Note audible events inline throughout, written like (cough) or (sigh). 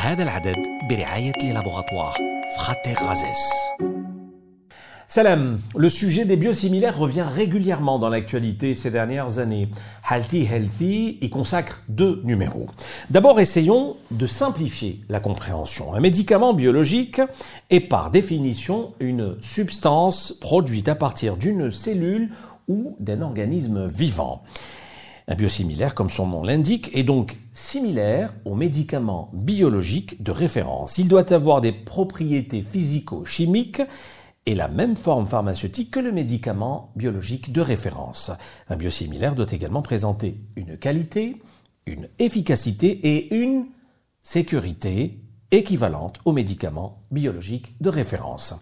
هذا العدد برعاية لابوغاتوار Frater Salam, le sujet des biosimilaires revient régulièrement dans l'actualité ces dernières années. Healthy Healthy y consacre deux numéros. D'abord, essayons de simplifier la compréhension. Un médicament biologique est par définition une substance produite à partir d'une cellule ou d'un organisme vivant. Un biosimilaire, comme son nom l'indique, est donc similaire aux médicaments biologiques de référence. Il doit avoir des propriétés physico-chimiques et la même forme pharmaceutique que le médicament biologique de référence. Un biosimilaire doit également présenter une qualité, une efficacité et une sécurité équivalentes aux médicaments biologiques de référence.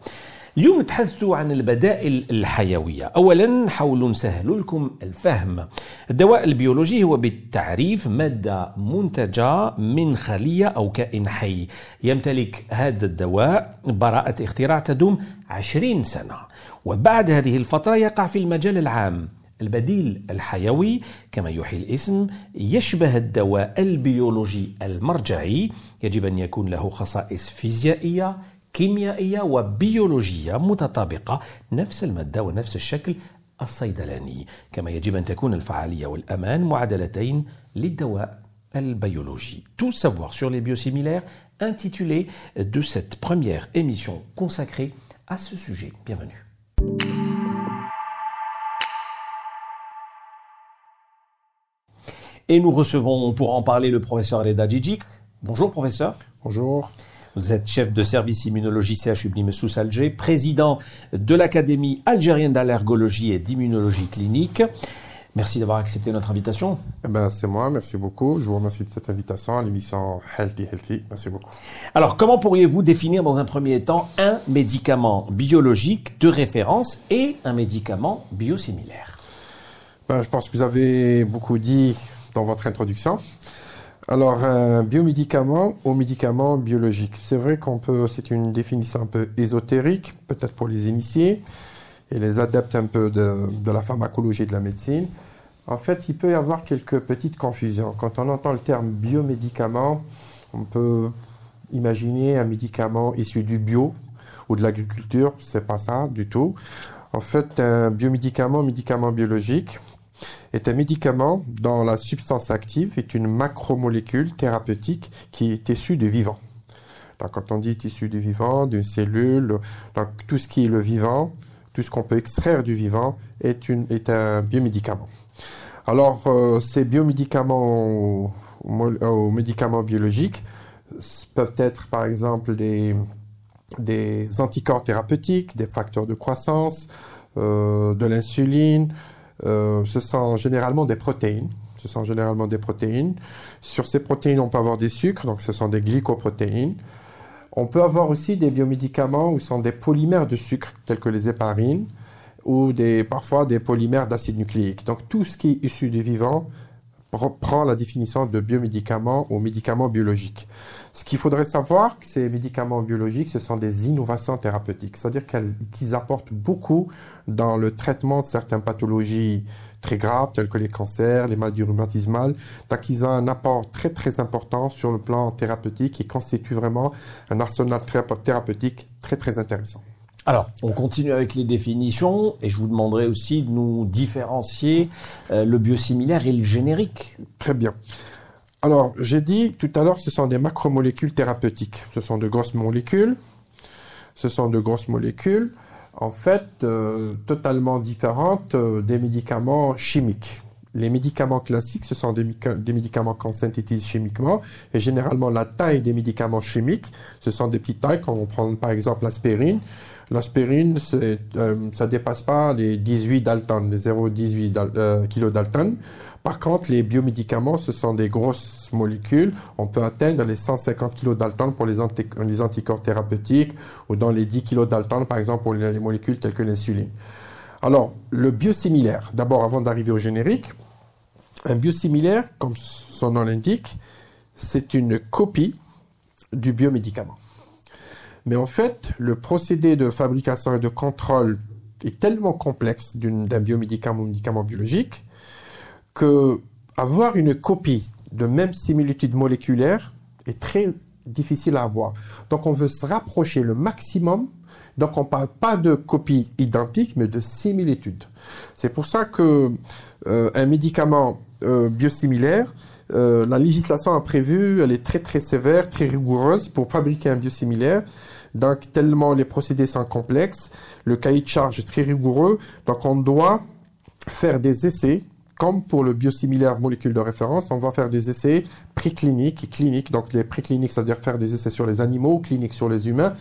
اليوم تحدثوا عن البدائل الحيوية. أولا نحاولوا نسهل لكم الفهم. الدواء البيولوجي هو بالتعريف مادة منتجة من خلية أو كائن حي. يمتلك هذا الدواء براءة اختراع تدوم 20 سنة. وبعد هذه الفترة يقع في المجال العام. البديل الحيوي كما يوحي الاسم يشبه الدواء البيولوجي المرجعي. يجب أن يكون له خصائص فيزيائية كيميائية وبيولوجية متطابقة نفس المادة ونفس الشكل الصيدلاني كما يجب أن تكون الفعالية والأمان معادلتين للدواء البيولوجي. Tout savoir sur les biosimilaires intitulé de cette première émission consacrée à ce sujet. Bienvenue. Et nous recevons pour en parler le professeur Reda Djidjik. Bonjour professeur. Bonjour. Vous êtes chef de service immunologie CHU Messous Alger, président de l'Académie algérienne d'allergologie et d'immunologie clinique. Merci d'avoir accepté notre invitation. Eh ben, c'est moi, merci beaucoup. Je vous remercie de cette invitation à l'émission Healthy Healthy. Merci beaucoup. Alors, comment pourriez-vous définir dans un premier temps un médicament biologique de référence et un médicament biosimilaire? Ben, Je pense que vous avez beaucoup dit dans votre introduction. Alors, un biomédicament au médicament biologique. C'est vrai qu'on peut, c'est une définition un peu ésotérique, peut-être pour les initiés et les adeptes un peu de, la pharmacologie et de la médecine. En fait, il peut y avoir quelques petites confusions. Quand on entend le terme biomédicament, on peut imaginer un médicament issu du bio ou de l'agriculture. C'est pas ça du tout. En fait, un biomédicament, médicament biologique, est un médicament dont la substance active est une macromolécule thérapeutique qui est issue du vivant. Donc, quand on dit issu du vivant, d'une cellule, donc tout ce qui est le vivant, tout ce qu'on peut extraire du vivant est, une, est un biomédicament. Alors, euh, ces biomédicaments aux, médicaments biologiques peuvent être par exemple des, des anticorps thérapeutiques, des facteurs de croissance, euh, de l'insuline, euh, ce sont généralement des protéines. Ce sont généralement des protéines. Sur ces protéines, on peut avoir des sucres, donc ce sont des glycoprotéines. On peut avoir aussi des biomédicaments où sont des polymères de sucre, tels que les héparines, ou des, parfois des polymères d'acide nucléique. Donc tout ce qui est issu du vivant prend la définition de biomédicaments ou médicaments biologiques. Ce qu'il faudrait savoir, que ces médicaments biologiques, ce sont des innovations thérapeutiques, c'est-à-dire qu'ils apportent beaucoup dans le traitement de certaines pathologies très graves, telles que les cancers, les maladies rhumatismales. Donc, ils ont un apport très, très important sur le plan thérapeutique et constituent vraiment un arsenal thérapeutique très, très intéressant. Alors, on continue avec les définitions et je vous demanderai aussi de nous différencier euh, le biosimilaire et le générique. Très bien. Alors, j'ai dit tout à l'heure, ce sont des macromolécules thérapeutiques. Ce sont de grosses molécules. Ce sont de grosses molécules, en fait, euh, totalement différentes euh, des médicaments chimiques. Les médicaments classiques, ce sont des, médicaments qu'on synthétise chimiquement. Et généralement, la taille des médicaments chimiques, ce sont des petites tailles, quand on prend par exemple l'aspirine. L'aspirine, euh, ça dépasse pas les 18 Dalton, les 0,18 euh, kg Dalton. Par contre, les biomédicaments, ce sont des grosses molécules. On peut atteindre les 150 kg Dalton pour les, anticorps thérapeutiques ou dans les 10 kg Dalton, par exemple, pour les, molécules telles que l'insuline. Alors, le biosimilaire, d'abord avant d'arriver au générique, un biosimilaire, comme son nom l'indique, c'est une copie du biomédicament. Mais en fait, le procédé de fabrication et de contrôle est tellement complexe d'un biomédicament ou médicament biologique que avoir une copie de même similitude moléculaire est très difficile à avoir. Donc on veut se rapprocher le maximum. Donc on ne parle pas de copies identiques, mais de similitudes. C'est pour ça que euh, médicament euh, biosimilaire, euh, la législation a prévu, elle est très très sévère, très rigoureuse pour fabriquer un biosimilaire. Donc tellement les procédés sont complexes, le cahier de charge est très rigoureux, donc on doit faire des essais comme pour le biosimilaire molécule de référence, on va faire des essais précliniques et cliniques. Donc les précliniques, c'est-à-dire faire des essais sur les animaux, cliniques sur les humains,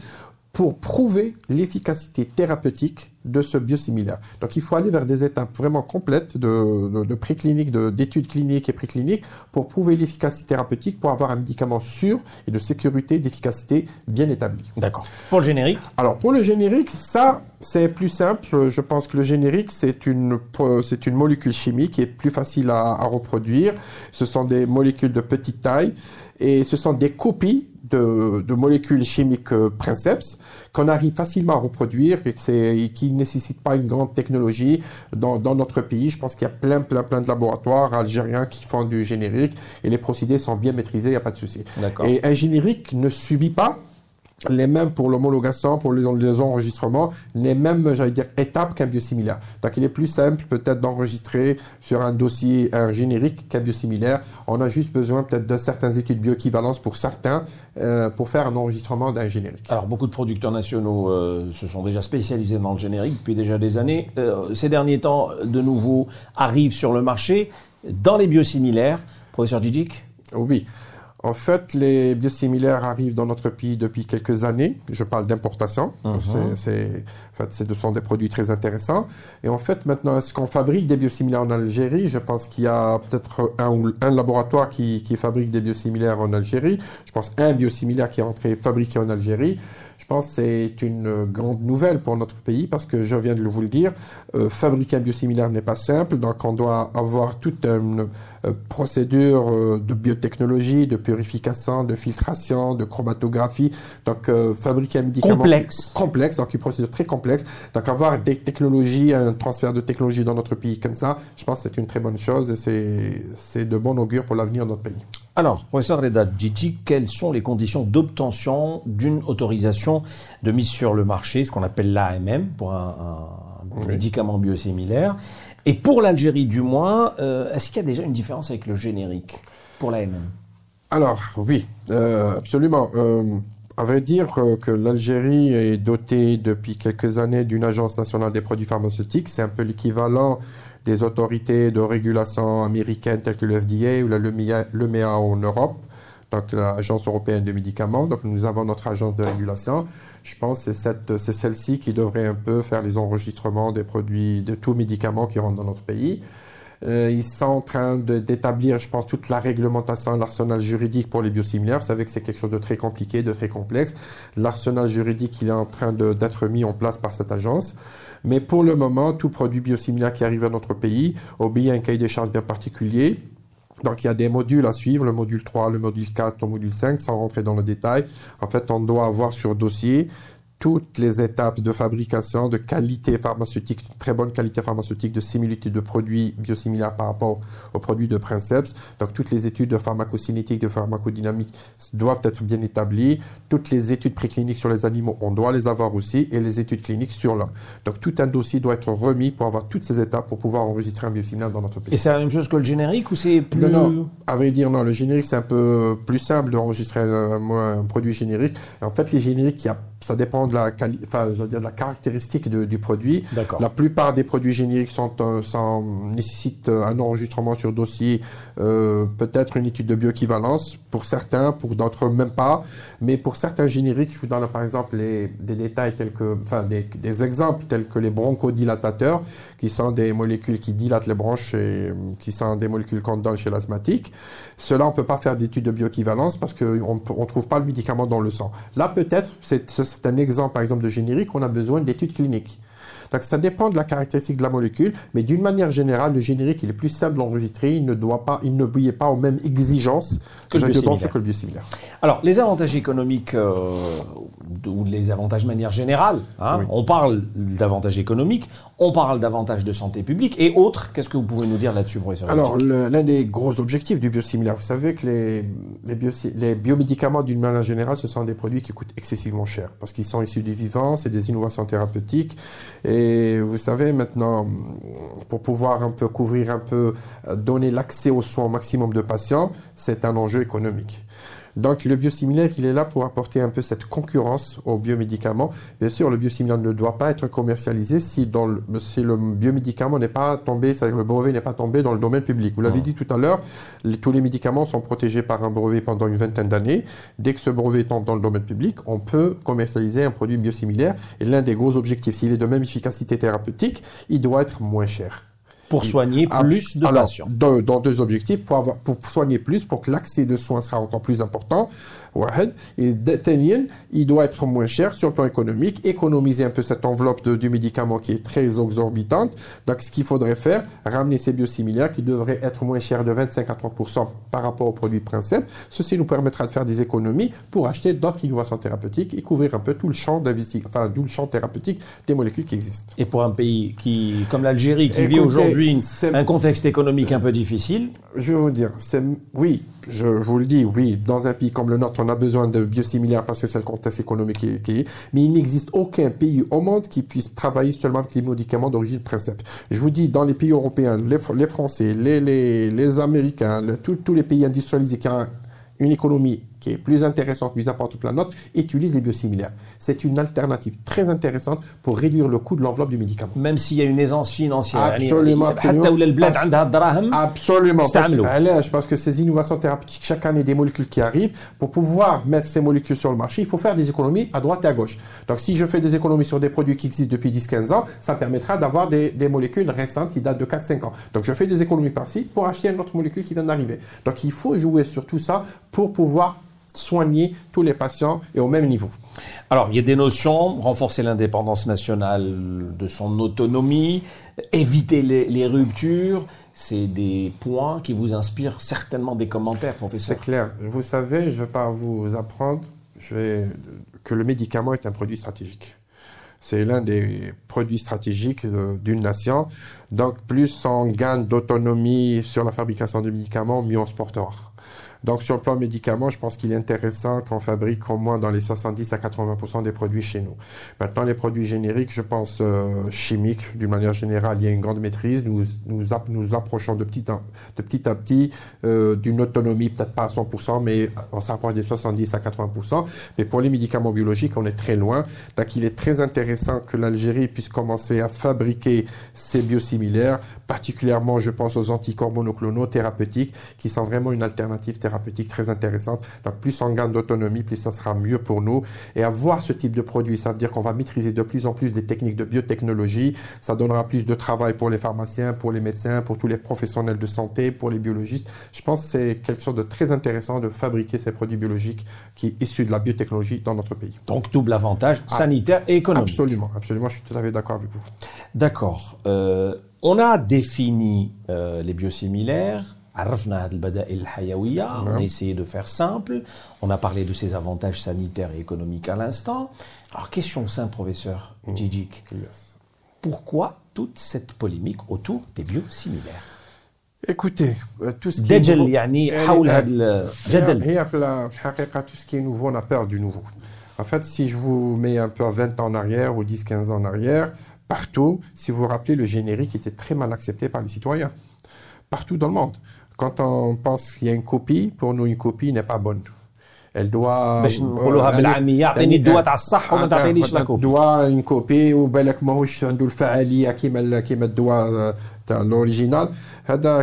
pour prouver l'efficacité thérapeutique de ce biosimilaire. Donc il faut aller vers des étapes vraiment complètes de, de, préclinique, d'études cliniques et précliniques pour prouver l'efficacité thérapeutique, pour avoir un médicament sûr et de sécurité, d'efficacité bien établi. D'accord. Pour le générique? Alors pour le générique, ça c'est plus simple. Je pense que le générique c'est une, c'est une molécule chimique qui est plus facile à, à reproduire. Ce sont des molécules de petite taille et ce sont des copies de, molécules chimiques euh, Princeps qu'on arrive facilement à reproduire et, qui ne nécessite pas une grande technologie dans, dans notre pays. Je pense qu'il y a plein, plein, plein de laboratoires algériens qui font du générique et les procédés sont bien maîtrisés, il n'y a pas de souci. Et un générique ne subit pas les mêmes pour l'homologation, pour les, enregistrements, les mêmes, j'allais dire, étapes qu'un biosimilaire. Donc, il est plus simple peut-être d'enregistrer sur un dossier un générique qu'un biosimilaire. On a juste besoin peut-être de certaines études bioéquivalence pour certains euh, pour faire un enregistrement d'un générique. Alors, beaucoup de producteurs nationaux euh, se sont déjà spécialisés dans le générique depuis déjà des années. Euh, ces derniers temps, de nouveau, arrivent sur le marché dans les biosimilaires. Professeur Djidjik Oui. En fait, les biosimilaires arrivent dans notre pays depuis quelques années. Je parle d'importation. C'est, en fait, ce sont des produits très intéressants. Et en fait, maintenant, est-ce qu'on fabrique des biosimilaires en Algérie? Je pense qu'il y a peut-être un, un laboratoire qui, qui fabrique des biosimilaires en Algérie. Je pense un biosimilaire qui est entré fabriqué en Algérie. Je pense que c'est une grande nouvelle pour notre pays parce que je viens de vous le dire, euh, fabriquer un biosimilaire n'est pas simple, donc on doit avoir toute une euh, procédure euh, de biotechnologie, de purification, de filtration, de chromatographie. Donc fabriquer un médicament complexe, complexe, donc une procédure très complexe. Donc avoir des technologies, un transfert de technologie dans notre pays comme ça, je pense que c'est une très bonne chose et c'est de bon augure pour l'avenir de notre pays. Alors, professeur Reda Djiti, quelles sont les conditions d'obtention d'une autorisation de mise sur le marché, ce qu'on appelle l'AMM, pour un, médicament biosimilaire? Et pour l'Algérie, du moins, euh, est-ce qu'il y a déjà une différence avec le générique pour l'AMM Alors, oui, euh, absolument. Euh, à vrai dire que l'Algérie est dotée depuis quelques années d'une agence nationale des produits pharmaceutiques. C'est un peu l'équivalent des autorités de régulation américaines telles que le FDA ou la l'EMEA en Europe, donc l'Agence européenne des médicaments. Donc nous avons notre agence de régulation. Je pense que c'est celle-ci qui devrait un peu faire les enregistrements des produits, de tous médicaments qui rentrent dans notre pays. Euh, ils sont en train d'établir, je pense, toute la réglementation, l'arsenal juridique pour les biosimilaires. Vous savez que c'est quelque chose de très compliqué, de très complexe. L'arsenal juridique, il est en train d'être mis en place par cette agence. Mais pour le moment, tout produit biosimilaire qui arrive à notre pays obéit à un cahier des charges bien particulier. Donc il y a des modules à suivre, le module 3, le module 4, le module 5, sans rentrer dans le détail. En fait, on doit avoir sur dossier toutes les étapes de fabrication, de qualité pharmaceutique, très bonne qualité pharmaceutique, de similitude de produits biosimilaires par rapport aux produits de Princeps. Donc toutes les études de pharmacocinétique, de pharmacodynamique doivent être bien établies. Toutes les études précliniques sur les animaux, on doit les avoir aussi, et les études cliniques sur l'homme. Donc tout un dossier doit être remis pour avoir toutes ces étapes pour pouvoir enregistrer un biosimilaire dans notre pays. Et c'est la même chose que le générique ou c'est plus... Non, non, à vrai dire, non, le générique c'est un peu plus simple d'enregistrer un, un, produit générique. En fait, les génériques, ça dépend de la, enfin, je veux dire, de la caractéristique du produit. La plupart des produits génériques sont, euh, nécessitent euh, un enregistrement sur dossier, euh, peut-être une étude de bioéquivalence pour certains, pour d'autres même pas. Mais pour certains génériques, je vous donne par exemple les, des détails tels que, enfin, des, des, exemples tels que les bronchodilatateurs, qui sont des molécules qui dilatent les bronches et qui sont des molécules qu'on donne chez l'asthmatique. Cela, on peut pas faire d'études de bioéquivalence parce qu'on on trouve pas le médicament dans le sang. Là, peut-être, c'est un exemple, par exemple, de générique, on a besoin d'études cliniques. Donc ça dépend de la caractéristique de la molécule, mais d'une manière générale, le générique il est plus simple d'enregistrer, il ne doit pas, il n'obéit pas aux mêmes exigences que, le, biosimilaire. Alors les avantages économiques euh, ou les avantages de manière générale, hein, on parle d'avantages économiques, on parle davantage de santé publique et autres. Qu'est-ce que vous pouvez nous dire là-dessus, professeur Alors, l'un des gros objectifs du biosimilaire, vous savez que les, biomédicaments, d'une manière générale, ce sont des produits qui coûtent excessivement cher parce qu'ils sont issus du vivant, c'est des innovations thérapeutiques. Et vous savez, maintenant, pour pouvoir un peu couvrir, un peu, euh, donner l'accès aux soins au maximum de patients, c'est un enjeu économique. Donc le biosimilaire, il est là pour apporter un peu cette concurrence aux biomédicaments. Bien sûr, le biosimilaire ne doit pas être commercialisé si, dans le, si le biomédicament n'est pas tombé, c'est-à-dire le brevet n'est pas tombé dans le domaine public. Vous l'avez dit tout à l'heure, tous les médicaments sont protégés par un brevet pendant une vingtaine d'années. Dès que ce brevet tombe dans le domaine public, on peut commercialiser un produit biosimilaire. Et l'un des gros objectifs, s'il est de même efficacité thérapeutique, il doit être moins cher pour soigner plus de patients. Dans, dans, deux objectifs, pour, avoir, pour soigner plus, pour que l'accès de soins sera encore plus important, et il doit être moins cher sur le plan économique, économiser un peu cette enveloppe de, du médicament qui est très exorbitante. Donc, ce qu'il faudrait faire, ramener ces biosimilaires qui devraient être moins chers de 25 à 30% par rapport aux produits de principe. Ceci nous permettra de faire des économies pour acheter d'autres innovations thérapeutiques et couvrir un peu tout le champ d'investigation, enfin, tout le champ thérapeutique des molécules qui existent. Et pour un pays qui, comme l'Algérie, qui vit aujourd'hui un contexte économique un peu difficile. Je vais vous dire, oui, je vous le dis, oui, dans un pays comme le nôtre, on a besoin de biosimilaires parce que c'est le contexte économique qui, est. Mais il n'existe aucun pays au monde qui puisse travailler seulement avec les médicaments d'origine principe. Je vous dis, dans les pays européens, les, Français, les, les, Américains, tous les pays industrialisés qui ont une économie qui est plus intéressante, plus importante que la nôtre, utilise les biosimilaires. C'est une alternative très intéressante pour réduire le coût de l'enveloppe du médicament. Même s'il y a une aisance financière. Absolument. Absolument. Parce, parce que ces innovations thérapeutiques, chaque année, des molécules qui arrivent, pour pouvoir mettre ces molécules sur le marché, il faut faire des économies à droite et à gauche. Donc si je fais des économies sur des produits qui existent depuis 10-15 ans, ça permettra d'avoir des, des, molécules récentes qui datent de 4-5 ans. Donc je fais des économies par-ci pour acheter une autre molécule qui vient d'arriver. Donc il faut jouer sur tout ça pour pouvoir soigner tous les patients et au même niveau. Alors, il y a des notions, renforcer l'indépendance nationale de son autonomie, éviter les, ruptures, c'est des points qui vous inspirent certainement des commentaires, professeur. C'est clair. Vous savez, je ne vais pas vous apprendre que le médicament est un produit stratégique. C'est l'un des produits stratégiques d'une nation. Donc, plus on gagne d'autonomie sur la fabrication de médicaments, mieux on se portera. Donc, sur le plan médicament, je pense qu'il est intéressant qu'on fabrique au moins dans les 70 à 80% des produits chez nous. Maintenant, les produits génériques, je pense euh, chimiques, d'une manière générale, il y a une grande maîtrise. Nous nous, approchons de petit, de petit à petit euh, d'une autonomie, peut-être pas à 100 mais on s'approche des 70 à 80 Mais pour les médicaments biologiques, on est très loin. Donc, il est très intéressant que l'Algérie puisse commencer à fabriquer ces biosimilaires, particulièrement, je pense, aux anticorps monoclonaux thérapeutiques, qui sont vraiment une alternative thérapeutique très intéressante. Donc plus on gagne d'autonomie, plus ça sera mieux pour nous. Et avoir ce type de produit, ça veut dire qu'on va maîtriser de plus en plus des techniques de biotechnologie. Ça donnera plus de travail pour les pharmaciens, pour les médecins, pour tous les professionnels de santé, pour les biologistes. Je pense que c'est quelque chose de très intéressant de fabriquer ces produits biologiques qui sont issus de la biotechnologie dans notre pays. Donc double avantage ah, sanitaire et économique. Absolument, absolument, je suis tout à fait d'accord avec vous. D'accord. Euh, on a défini euh, les biosimilaires on a essayé de faire simple. On a parlé de ses avantages sanitaires et économiques à l'instant. Alors, question simple, professeur mm. Djidjik. Pourquoi toute cette polémique autour des biosimilaires? Écoutez, tout ce qui est nouveau, tout ce qui est nouveau, on a peur du nouveau. En fait, si je vous mets un peu à 20 ans en arrière ou 10-15 ans en arrière, partout, si vous vous rappelez, le générique était très mal accepté par les citoyens. Partout dans le monde quand on pense qu'il y a une copie, pour nous, une copie n'est pas bonne. Elle doit. doit une copie ou بالك ماهوش عنده الفعاليه كيما كيما الدواء تاع l'original.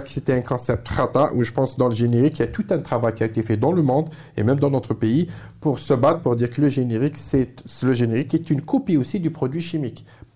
c'était un concept khata où je pense dans le générique, il y a tout un travail qui a été fait dans le monde et même dans notre pays pour se battre pour dire que le générique, c'est le générique est une copie aussi du produit chimique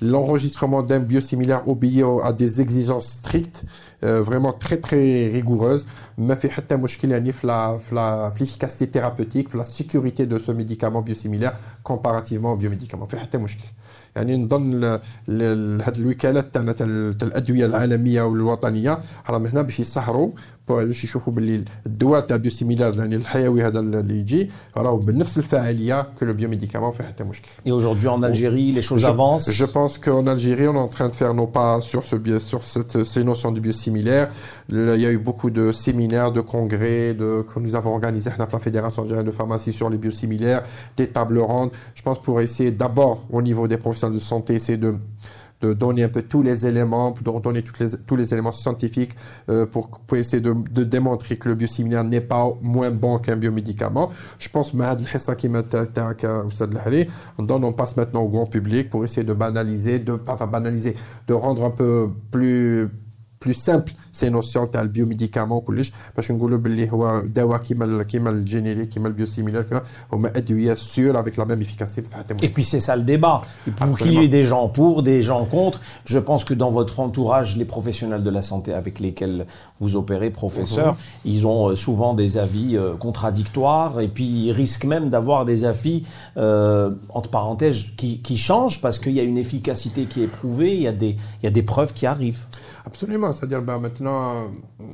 l'enregistrement d'un biosimilaire obéit à des exigences strictes euh, vraiment très très rigoureuses ما في حتى مشكل يعني في la في la في l'efficacité thérapeutique في la sécurité de ce médicament biosimilaire comparativement au biomedicament في حتى مشكل يعني نظن هذه الوكالات تاعنا تاع الادويه العالميه والوطنيه راهم هنا باش يسهروا باش يشوفوا باللي الدواء تاع بيو سيميلار يعني الحيوي هذا اللي يجي راهو بنفس الفاعليه كو لو بيو ميديكامون فيه حتى مشكل. Et aujourd'hui en Algérie, les choses avancent. Je pense qu'en Algérie, on est en train de faire nos pas sur ce sur cette, ces notions de biosimilaires. Il y a eu beaucoup de séminaires, de congrès, de que nous avons organisé à la Fédération algérienne de pharmacie sur les biosimilaires, des tables rondes. Je pense pour essayer d'abord au niveau des professionnels de santé, essayer de de donner un peu tous les éléments, de donner toutes les, tous les éléments scientifiques euh, pour, pour, essayer de, de, démontrer que le biosimilaire n'est pas moins bon qu'un biomédicament. Je pense on passe maintenant au grand public pour essayer de banaliser, de pas banaliser, de rendre un peu plus plus simple ces notions تاع البيوميديكامون كلش باش نقولوا باللي هو دواء كيما كيما الجينيريك كيما البيوسيميلار هما ادويه سور avec la même efficacité Et puis c'est ça le débat. Pour qu'il y ait des gens pour, des gens contre, je pense que dans votre entourage, les professionnels de la santé avec lesquels vous opérez, professeurs, mhm. ils ont euh, souvent des avis euh, contradictoires et puis ils risquent même d'avoir des avis, euh, entre parenthèses, qui, qui changent parce qu'il y a une efficacité qui est prouvée, il y a des, il y a des preuves qui arrivent. Absolument, c'est-à-dire ben, maintenant,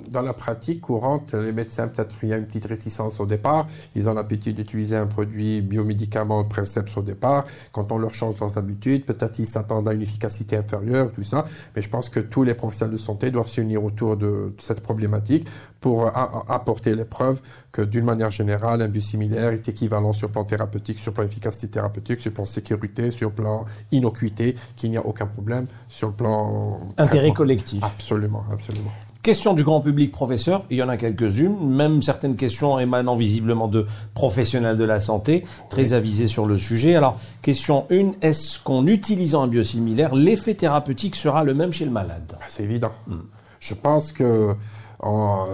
dans la pratique courante, les médecins, peut-être il y a une petite réticence au départ, ils ont l'habitude d'utiliser un produit biomédicament Princeps au départ, quand on leur change leurs habitudes, peut-être ils s'attendent à une efficacité inférieure, tout ça, mais je pense que tous les professionnels de santé doivent s'unir autour de cette problématique pour apporter les preuves que d'une manière générale, un biosimilaire est équivalent sur le plan thérapeutique, sur le plan efficacité thérapeutique, sur le plan sécurité, sur le plan innocuité, qu'il n'y a aucun problème, sur le plan... Intérêt collectif. Absolument, absolument. Question du grand public, professeur, il y en a quelques-unes, même certaines questions émanant visiblement de professionnels de la santé, très avisés sur le sujet. Alors, question 1, est-ce qu'en utilisant un biosimilaire, l'effet thérapeutique sera le même chez le malade? Ah, C'est évident. Hmm. Je pense que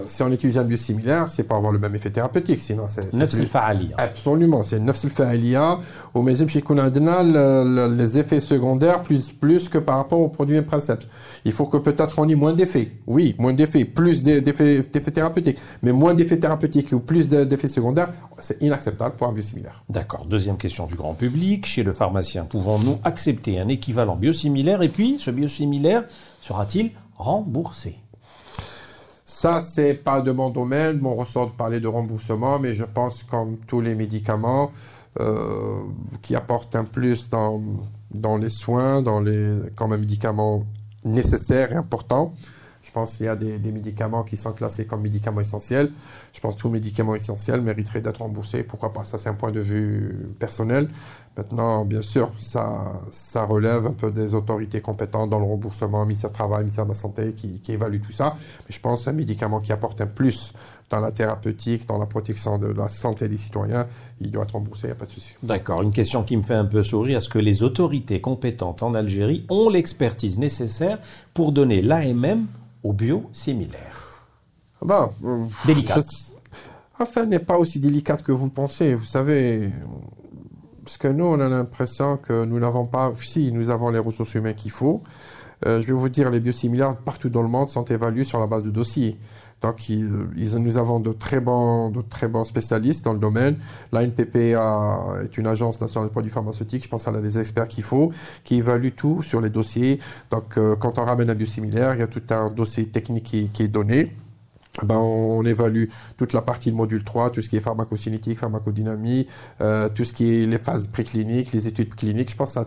si on utilise un biosimilaire, c'est pour avoir le même effet thérapeutique, sinon c'est... Absolument, c'est nefs al Au mais les effets secondaires plus, plus que par rapport au produit Princeps. Il faut que peut-être on ait moins d'effets. Oui, moins d'effets, plus d'effets thérapeutiques. Mais moins d'effets thérapeutiques ou plus d'effets secondaires, c'est inacceptable pour un biosimilaire. D'accord. Deuxième question du grand public. Chez le pharmacien, pouvons-nous accepter un équivalent biosimilaire? Et puis ce biosimilaire sera-t-il remboursé? Ça, c'est pas de mon domaine, mon ressort de parler de remboursement, mais je pense comme tous les médicaments euh, qui apportent un plus dans, dans les soins, dans les, comme un médicament nécessaire et important. Pense qu'il y a des, médicaments qui sont classés comme médicaments essentiels. Je pense que tout médicament essentiel mériterait d'être remboursé. Pourquoi pas? Ça, c'est un point de vue personnel. Maintenant, bien sûr, ça, relève un peu des autorités compétentes dans le remboursement, ministère du Travail, ministère de la Santé, qui, qui évalue tout ça. Mais je pense un médicament qui apporte un plus dans la thérapeutique, dans la protection de la santé des citoyens, il doit être remboursé, il n'y a pas de souci. D'accord. Une question qui me fait un peu sourire. Est-ce que les autorités compétentes en Algérie ont l'expertise nécessaire pour donner l'AMM aux biosimilaires ben, euh, Délicate. (laughs) Enfin, n'est pas aussi délicate que vous le pensez. Vous savez, parce que nous, on a l'impression que nous n'avons pas, si nous avons les ressources humaines qu'il faut, euh, je vais vous dire, les biosimilaires partout dans le monde sont évalués sur la base de dossiers. Donc, ils, nous avons de très bons, de très bons spécialistes dans le domaine. La NPP est une agence nationale de produits pharmaceutiques. Je pense qu'elle a les experts qu'il faut, qui évaluent tout sur les dossiers. Donc, euh, quand on ramène un biosimilaire, il y a tout un dossier technique qui, qui est donné. Ben, on évalue toute la partie de module 3, tout ce qui est pharmacocinétique, pharmacodynamie, euh, tout ce qui est les phases précliniques, les études cliniques. Je pense que ça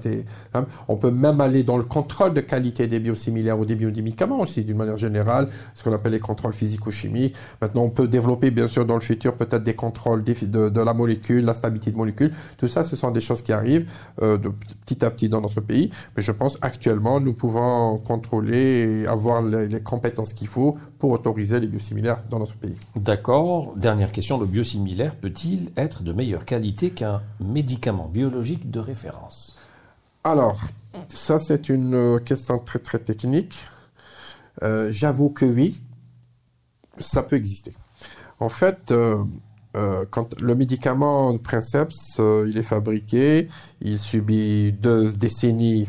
hein. On peut même aller dans le contrôle de qualité des biosimilaires ou des biomédicaments aussi, d'une manière générale, ce qu'on appelle les contrôles physico-chimiques. Maintenant, on peut développer, bien sûr, dans le futur, peut-être des contrôles de, la molécule, la stabilité de molécule. Tout ça, ce sont des choses qui arrivent euh, petit à petit dans notre pays. Mais je pense actuellement, nous pouvons contrôler et avoir les compétences qu'il faut pour autoriser les biosimilaires dans notre pays. D'accord. Dernière question, le biosimilaire peut-il être de meilleure qualité qu'un médicament biologique de référence? Alors, ça c'est une euh, question très très technique. Euh, j'avoue que oui, ça peut exister. En fait, euh, quand le médicament Princeps, il est fabriqué, il subit deux décennies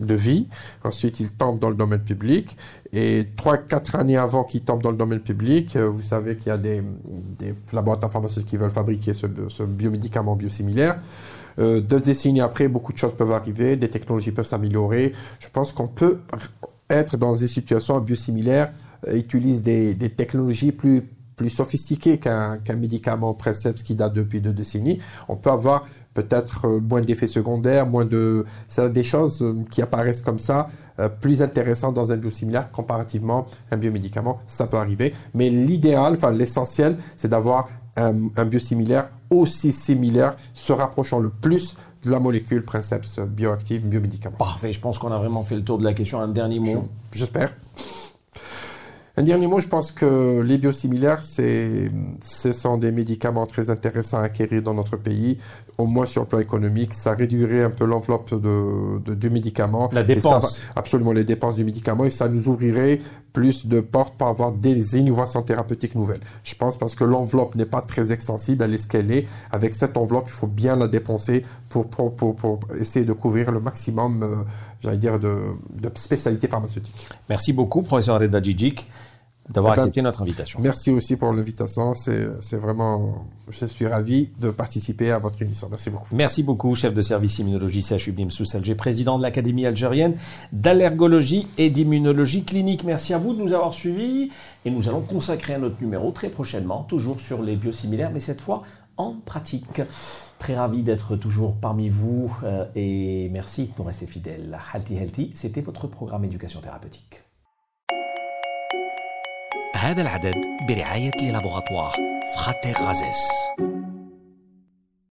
de vie. Ensuite, il tombe dans le domaine public. Et trois, quatre années avant qu'il tombe dans le domaine public, euh, vous savez qu'il y a des, laboratoires pharmaceutiques qui veulent fabriquer ce, biomédicament biosimilaire. Euh, deux décennies après, beaucoup de choses peuvent arriver, des technologies peuvent s'améliorer. Je pense qu'on peut être dans des situations biosimilaires, euh, utilise des, technologies plus plus sophistiquées qu'un qu'un médicament Princeps qui date depuis deux décennies. On peut avoir peut-être euh, moins d'effets secondaires, moins de... C'est des choses euh, qui apparaissent comme ça, euh, plus intéressantes dans un biosimilaire comparativement à un biomédicament. Ça peut arriver. Mais l'idéal, enfin l'essentiel, c'est d'avoir un, un, biosimilaire aussi similaire, se rapprochant le plus de la molécule Princeps bioactive, biomédicament. Parfait, je pense qu'on a vraiment fait le tour de la question. Un dernier mot J'espère. Un dernier mot, je pense que les biosimilaires, c'est, ce sont des médicaments très intéressants à acquérir dans notre pays, au moins sur le plan économique. Ça réduirait un peu l'enveloppe de, de, du médicament. La dépense. absolument, les dépenses du médicament, et ça nous ouvrirait plus de portes pour avoir des innovations thérapeutiques nouvelles. Je pense parce que l'enveloppe n'est pas très extensible, elle est ce qu'elle est. Avec cette enveloppe, il faut bien la dépenser pour, essayer de couvrir le maximum, euh, j'allais dire, de, de spécialités pharmaceutiques. Merci beaucoup, professeur Reda Djidjik d'avoir eh ben, accepté notre invitation. Merci aussi pour l'invitation. C'est vraiment, je suis ravi de participer à votre émission. Merci beaucoup. Merci beaucoup, chef de service immunologie CHU Blimsous Alger, président de l'Académie algérienne d'allergologie et d'immunologie clinique. Merci à vous de nous avoir suivis et nous allons consacrer un autre numéro très prochainement, toujours sur les biosimilaires, mais cette fois en pratique. Très ravi d'être toujours parmi vous euh, et merci de nous rester fidèles. Healthy Healthy, c'était votre programme éducation thérapeutique. هذا العدد برعاية لابوغاتوار فراتير غازيس.